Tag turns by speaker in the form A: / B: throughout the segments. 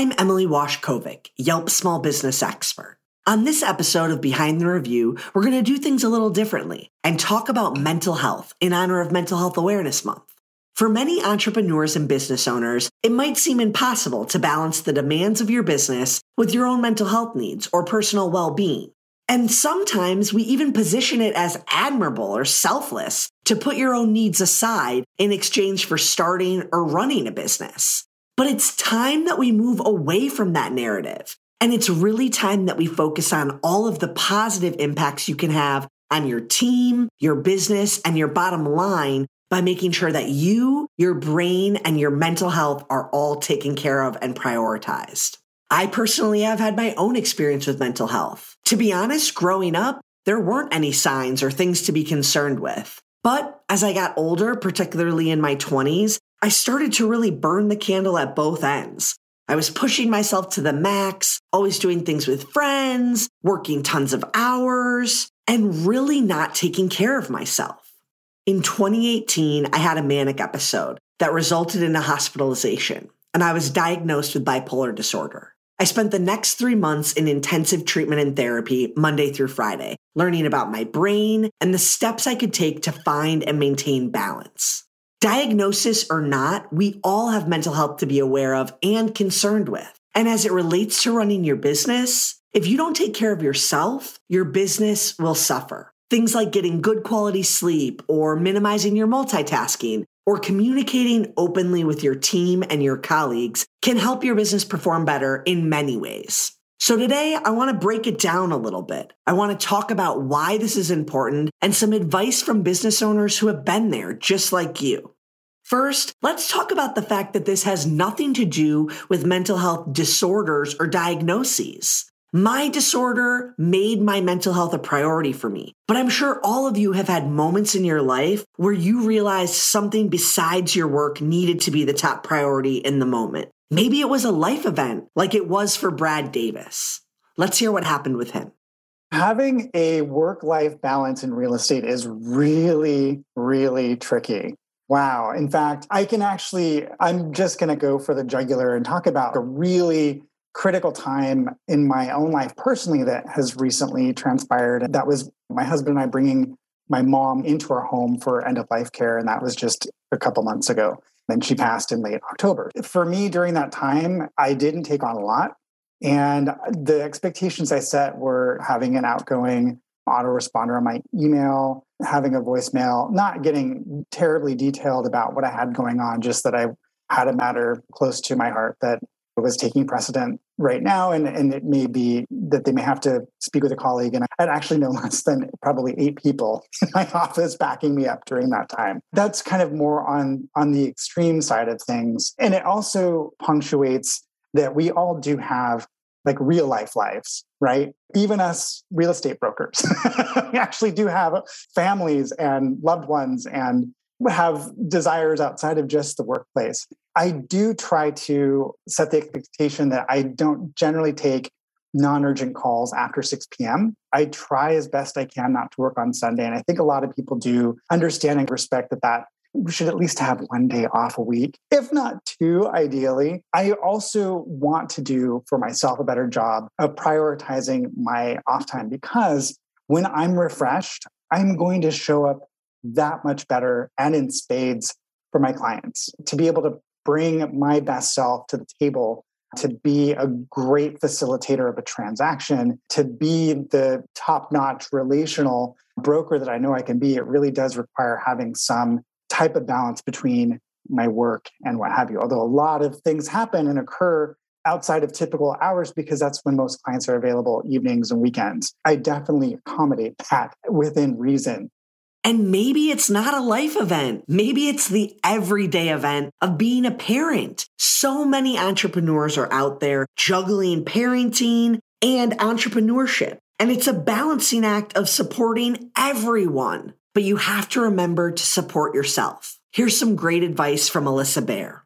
A: I'm Emily Washcovick, Yelp small business expert. On this episode of Behind the Review, we're going to do things a little differently and talk about mental health in honor of Mental Health Awareness Month. For many entrepreneurs and business owners, it might seem impossible to balance the demands of your business with your own mental health needs or personal well being. And sometimes we even position it as admirable or selfless to put your own needs aside in exchange for starting or running a business. But it's time that we move away from that narrative. And it's really time that we focus on all of the positive impacts you can have on your team, your business, and your bottom line by making sure that you, your brain, and your mental health are all taken care of and prioritized. I personally have had my own experience with mental health. To be honest, growing up, there weren't any signs or things to be concerned with. But as I got older, particularly in my 20s, I started to really burn the candle at both ends. I was pushing myself to the max, always doing things with friends, working tons of hours, and really not taking care of myself. In 2018, I had a manic episode that resulted in a hospitalization, and I was diagnosed with bipolar disorder. I spent the next three months in intensive treatment and therapy, Monday through Friday, learning about my brain and the steps I could take to find and maintain balance. Diagnosis or not, we all have mental health to be aware of and concerned with. And as it relates to running your business, if you don't take care of yourself, your business will suffer. Things like getting good quality sleep or minimizing your multitasking or communicating openly with your team and your colleagues can help your business perform better in many ways. So today I want to break it down a little bit. I want to talk about why this is important and some advice from business owners who have been there just like you. First, let's talk about the fact that this has nothing to do with mental health disorders or diagnoses. My disorder made my mental health a priority for me, but I'm sure all of you have had moments in your life where you realized something besides your work needed to be the top priority in the moment. Maybe it was a life event like it was for Brad Davis. Let's hear what happened with him.
B: Having a work life balance in real estate is really, really tricky. Wow. In fact, I can actually, I'm just going to go for the jugular and talk about a really critical time in my own life personally that has recently transpired. That was my husband and I bringing my mom into our home for end of life care. And that was just a couple months ago. And she passed in late October. For me, during that time, I didn't take on a lot. And the expectations I set were having an outgoing autoresponder on my email, having a voicemail, not getting terribly detailed about what I had going on, just that I had a matter close to my heart that was taking precedent right now. And, and it may be that they may have to speak with a colleague. And I had actually no less than probably eight people in my office backing me up during that time. That's kind of more on, on the extreme side of things. And it also punctuates that we all do have like real life lives, right? Even us real estate brokers, we actually do have families and loved ones and have desires outside of just the workplace. I do try to set the expectation that I don't generally take non urgent calls after 6 p.m. I try as best I can not to work on Sunday. And I think a lot of people do understand and respect that that we should at least have one day off a week, if not two, ideally. I also want to do for myself a better job of prioritizing my off time because when I'm refreshed, I'm going to show up that much better and in spades for my clients to be able to bring my best self to the table to be a great facilitator of a transaction, to be the top notch relational broker that I know I can be, it really does require having some type of balance between my work and what have you. Although a lot of things happen and occur outside of typical hours because that's when most clients are available evenings and weekends. I definitely accommodate that within reason.
A: And maybe it's not a life event. Maybe it's the everyday event of being a parent. So many entrepreneurs are out there juggling parenting and entrepreneurship. And it's a balancing act of supporting everyone. But you have to remember to support yourself. Here's some great advice from Alyssa Bear.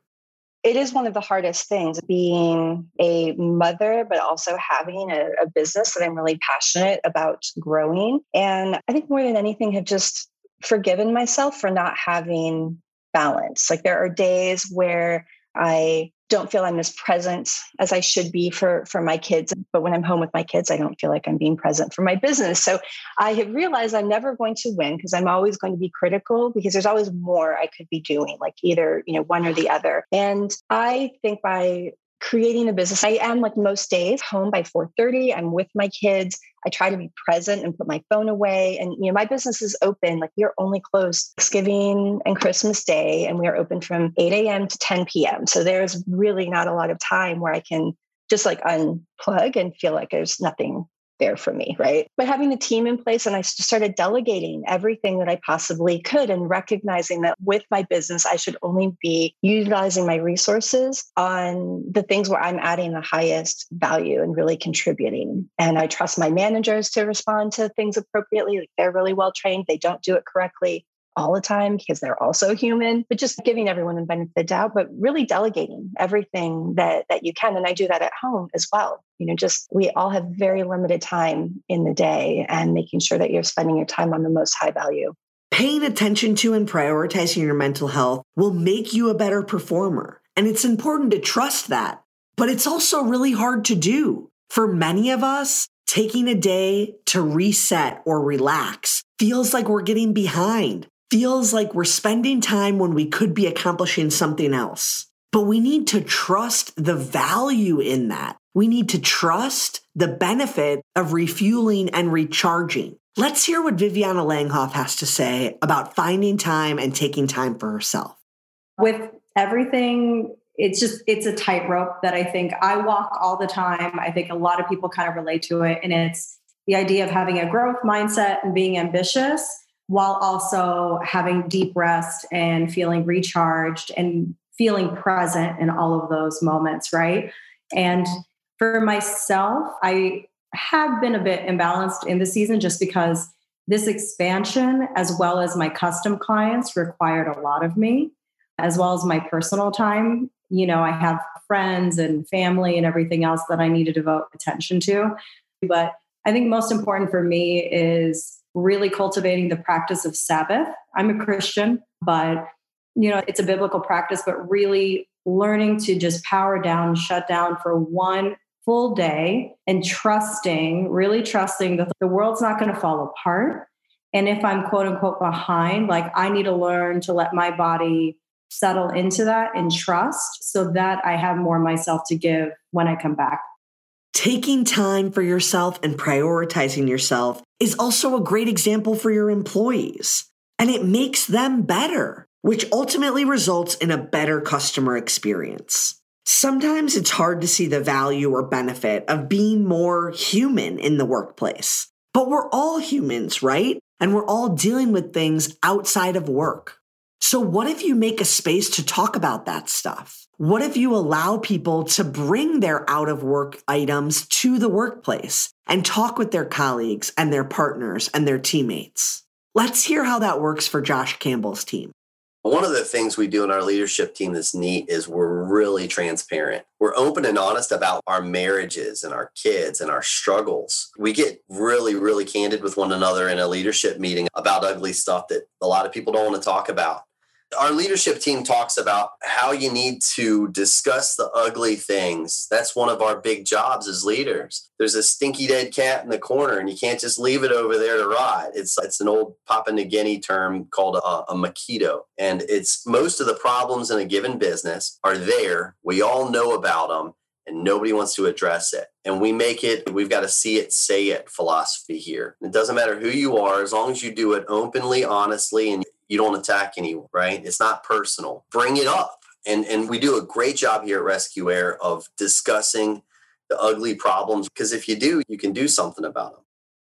C: It is one of the hardest things being a mother, but also having a, a business that I'm really passionate about growing. And I think more than anything, have just forgiven myself for not having balance. Like there are days where I don't feel I'm as present as I should be for for my kids. But when I'm home with my kids, I don't feel like I'm being present for my business. So I have realized I'm never going to win because I'm always going to be critical because there's always more I could be doing, like either, you know, one or the other. And I think by creating a business. I am like most days home by 4:30. I'm with my kids. I try to be present and put my phone away. And you know, my business is open. Like we are only closed Thanksgiving and Christmas Day, and we are open from 8 a.m. to 10 p.m. So there's really not a lot of time where I can just like unplug and feel like there's nothing there for me, right? But having a team in place, and I started delegating everything that I possibly could and recognizing that with my business, I should only be utilizing my resources on the things where I'm adding the highest value and really contributing. And I trust my managers to respond to things appropriately. Like they're really well trained, they don't do it correctly all the time because they're also human but just giving everyone the benefit of the doubt but really delegating everything that that you can. And i do that at home as well. You know just we all have very limited time in the day and making sure that you're spending your time on the most high value.
A: Paying attention to and prioritizing your mental health will make you a better performer. And it's important to trust that. But it's also really hard to do. For many of us taking a day to reset or relax feels like we're getting behind feels like we're spending time when we could be accomplishing something else. But we need to trust the value in that. We need to trust the benefit of refueling and recharging. Let's hear what Viviana Langhoff has to say about finding time and taking time for herself.
D: With everything, it's just it's a tightrope that I think I walk all the time. I think a lot of people kind of relate to it and it's the idea of having a growth mindset and being ambitious while also having deep rest and feeling recharged and feeling present in all of those moments, right? And for myself, I have been a bit imbalanced in the season just because this expansion, as well as my custom clients, required a lot of me, as well as my personal time. You know, I have friends and family and everything else that I need to devote attention to. But I think most important for me is really cultivating the practice of Sabbath. I'm a Christian, but you know, it's a biblical practice, but really learning to just power down, shut down for one full day and trusting, really trusting that the world's not going to fall apart. And if I'm quote unquote behind, like I need to learn to let my body settle into that and trust so that I have more myself to give when I come back.
A: Taking time for yourself and prioritizing yourself is also a great example for your employees, and it makes them better, which ultimately results in a better customer experience. Sometimes it's hard to see the value or benefit of being more human in the workplace, but we're all humans, right? And we're all dealing with things outside of work. So, what if you make a space to talk about that stuff? What if you allow people to bring their out of work items to the workplace and talk with their colleagues and their partners and their teammates? Let's hear how that works for Josh Campbell's team.
E: One of the things we do in our leadership team that's neat is we're really transparent. We're open and honest about our marriages and our kids and our struggles. We get really, really candid with one another in a leadership meeting about ugly stuff that a lot of people don't want to talk about our leadership team talks about how you need to discuss the ugly things. That's one of our big jobs as leaders. There's a stinky dead cat in the corner, and you can't just leave it over there to rot. It's it's an old Papua New Guinea term called a, a and it's most of the problems in a given business are there. We all know about them, and nobody wants to address it. And we make it, we've got to see it, say it philosophy here. It doesn't matter who you are, as long as you do it openly, honestly, and you don't attack anyone, right? It's not personal. Bring it up. And, and we do a great job here at Rescue Air of discussing the ugly problems because if you do, you can do something about them.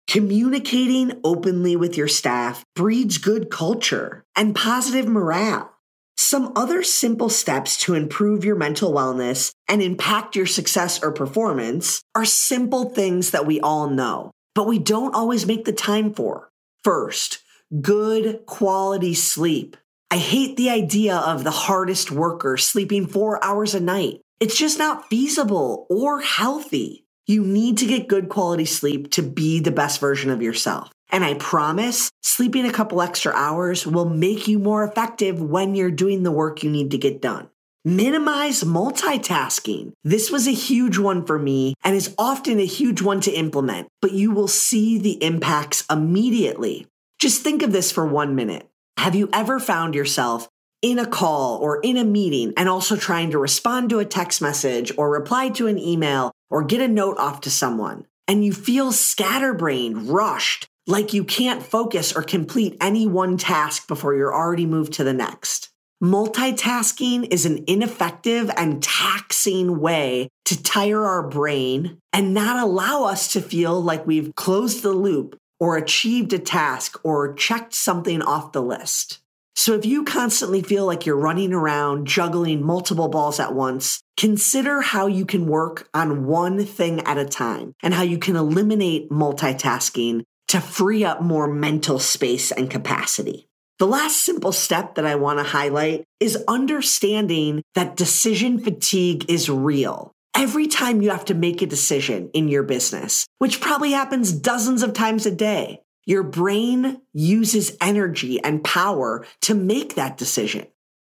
A: Communicating openly with your staff breeds good culture and positive morale. Some other simple steps to improve your mental wellness and impact your success or performance are simple things that we all know, but we don't always make the time for. First, good quality sleep. I hate the idea of the hardest worker sleeping four hours a night. It's just not feasible or healthy. You need to get good quality sleep to be the best version of yourself. And I promise sleeping a couple extra hours will make you more effective when you're doing the work you need to get done. Minimize multitasking. This was a huge one for me and is often a huge one to implement, but you will see the impacts immediately. Just think of this for one minute. Have you ever found yourself in a call or in a meeting and also trying to respond to a text message or reply to an email or get a note off to someone. And you feel scatterbrained, rushed, like you can't focus or complete any one task before you're already moved to the next. Multitasking is an ineffective and taxing way to tire our brain and not allow us to feel like we've closed the loop or achieved a task or checked something off the list. So if you constantly feel like you're running around juggling multiple balls at once, consider how you can work on one thing at a time and how you can eliminate multitasking to free up more mental space and capacity. The last simple step that I want to highlight is understanding that decision fatigue is real. Every time you have to make a decision in your business, which probably happens dozens of times a day, your brain uses energy and power to make that decision.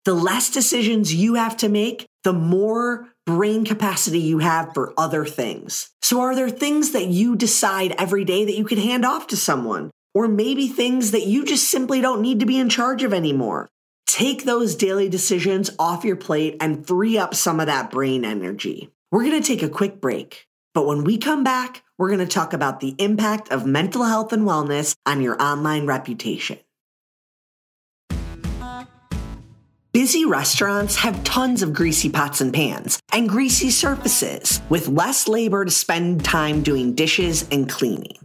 A: The less decisions you have to make, the more brain capacity you have for other things. So, are there things that you decide every day that you can hand off to someone? Or maybe things that you just simply don't need to be in charge of anymore? Take those daily decisions off your plate and free up some of that brain energy. We're going to take a quick break. But when we come back, we're going to talk about the impact of mental health and wellness on your online reputation. Busy restaurants have tons of greasy pots and pans and greasy surfaces with less labor to spend time doing dishes and cleaning.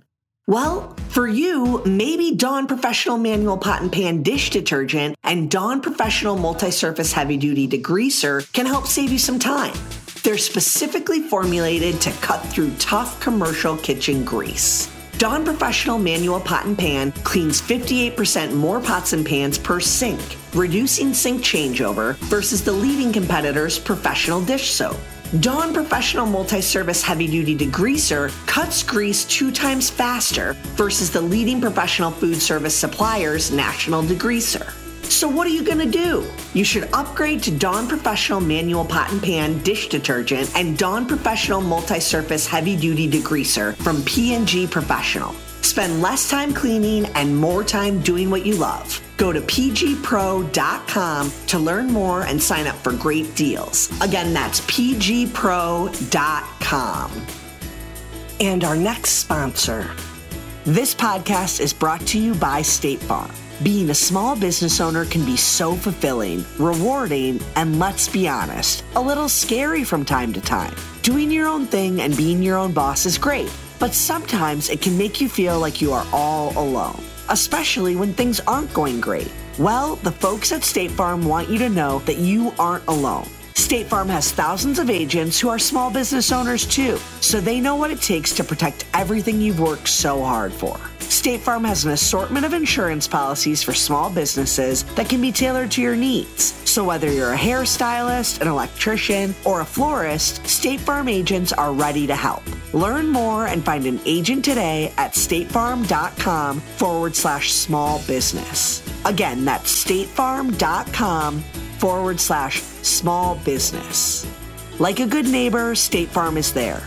A: Well, for you, maybe Dawn Professional Manual Pot and Pan Dish Detergent and Dawn Professional Multi Surface Heavy Duty Degreaser can help save you some time. They're specifically formulated to cut through tough commercial kitchen grease. Dawn Professional Manual Pot and Pan cleans 58% more pots and pans per sink, reducing sink changeover versus the leading competitor's professional dish soap. Dawn Professional Multi Surface Heavy Duty Degreaser cuts grease two times faster versus the leading professional food service supplier's National Degreaser. So, what are you going to do? You should upgrade to Dawn Professional Manual Pot and Pan Dish Detergent and Dawn Professional Multi Surface Heavy Duty Degreaser from P&G Professional. Spend less time cleaning and more time doing what you love. Go to pgpro.com to learn more and sign up for great deals. Again, that's pgpro.com. And our next sponsor. This podcast is brought to you by State Farm. Being a small business owner can be so fulfilling, rewarding, and let's be honest, a little scary from time to time. Doing your own thing and being your own boss is great, but sometimes it can make you feel like you are all alone, especially when things aren't going great. Well, the folks at State Farm want you to know that you aren't alone. State Farm has thousands of agents who are small business owners too, so they know what it takes to protect everything you've worked so hard for. State Farm has an assortment of insurance policies for small businesses that can be tailored to your needs. So whether you're a hairstylist, an electrician, or a florist, State Farm agents are ready to help. Learn more and find an agent today at statefarm.com forward slash small business. Again, that's statefarm.com forward slash small business. Like a good neighbor, State Farm is there.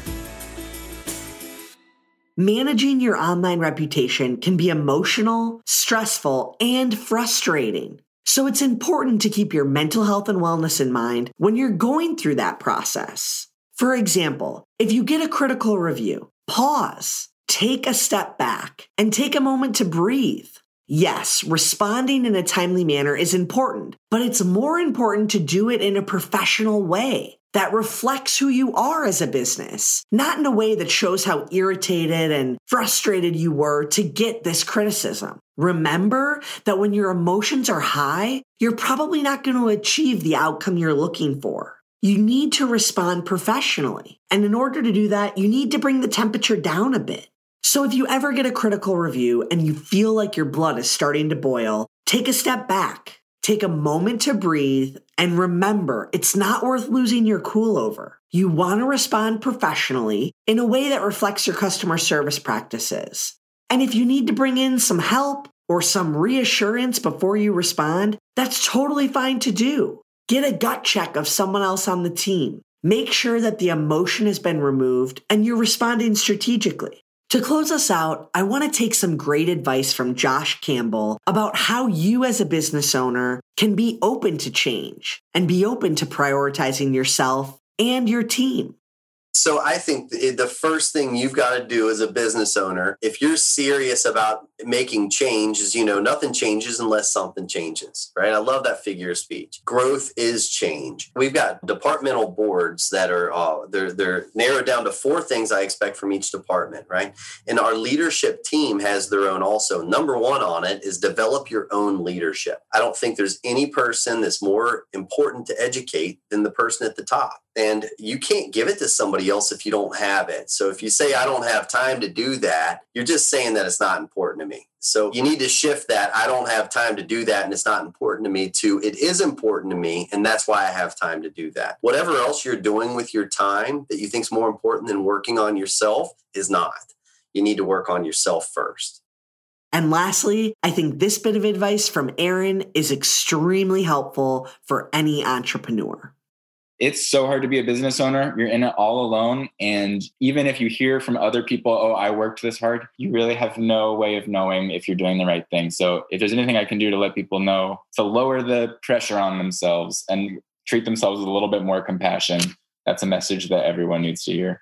A: Managing your online reputation can be emotional, stressful, and frustrating. So it's important to keep your mental health and wellness in mind when you're going through that process. For example, if you get a critical review, pause, take a step back, and take a moment to breathe. Yes, responding in a timely manner is important, but it's more important to do it in a professional way that reflects who you are as a business, not in a way that shows how irritated and frustrated you were to get this criticism. Remember that when your emotions are high, you're probably not going to achieve the outcome you're looking for. You need to respond professionally. And in order to do that, you need to bring the temperature down a bit. So if you ever get a critical review and you feel like your blood is starting to boil, take a step back, take a moment to breathe, and remember it's not worth losing your cool over. You want to respond professionally in a way that reflects your customer service practices. And if you need to bring in some help or some reassurance before you respond, that's totally fine to do. Get a gut check of someone else on the team. Make sure that the emotion has been removed and you're responding strategically. To close us out, I want to take some great advice from Josh Campbell about how you as a business owner can be open to change and be open to prioritizing yourself and your team.
E: So I think the first thing you've got to do as a business owner, if you're serious about making change, is you know nothing changes unless something changes, right? I love that figure of speech. Growth is change. We've got departmental boards that are uh, they're they're narrowed down to four things I expect from each department, right? And our leadership team has their own also. Number one on it is develop your own leadership. I don't think there's any person that's more important to educate than the person at the top and you can't give it to somebody else if you don't have it. So if you say, I don't have time to do that, you're just saying that it's not important to me. So you need to shift that. I don't have time to do that and it's not important to me to it is important to me. And that's why I have time to do that. Whatever else you're doing with your time that you think is more important than working on yourself is not. You need to work on yourself first.
A: And lastly, I think this bit of advice from Aaron is extremely helpful for any entrepreneur
F: it's so hard to be a business owner. You're in it all alone. And even if you hear from other people, oh, I worked this hard, you really have no way of knowing if you're doing the right thing. So if there's anything I can do to let people know to lower the pressure on themselves and treat themselves with a little bit more compassion, that's a message that everyone needs to hear.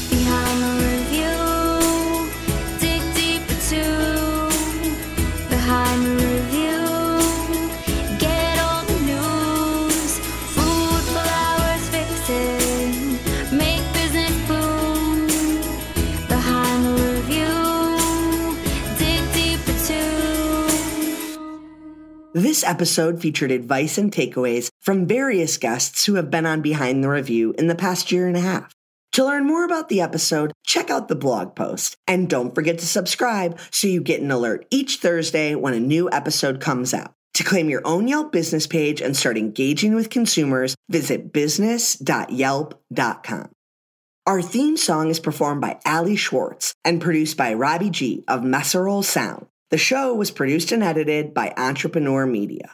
A: This episode featured advice and takeaways from various guests who have been on Behind the Review in the past year and a half. To learn more about the episode, check out the blog post. And don't forget to subscribe so you get an alert each Thursday when a new episode comes out. To claim your own Yelp business page and start engaging with consumers, visit business.yelp.com. Our theme song is performed by Ali Schwartz and produced by Robbie G of Messerol Sound. The show was produced and edited by Entrepreneur Media.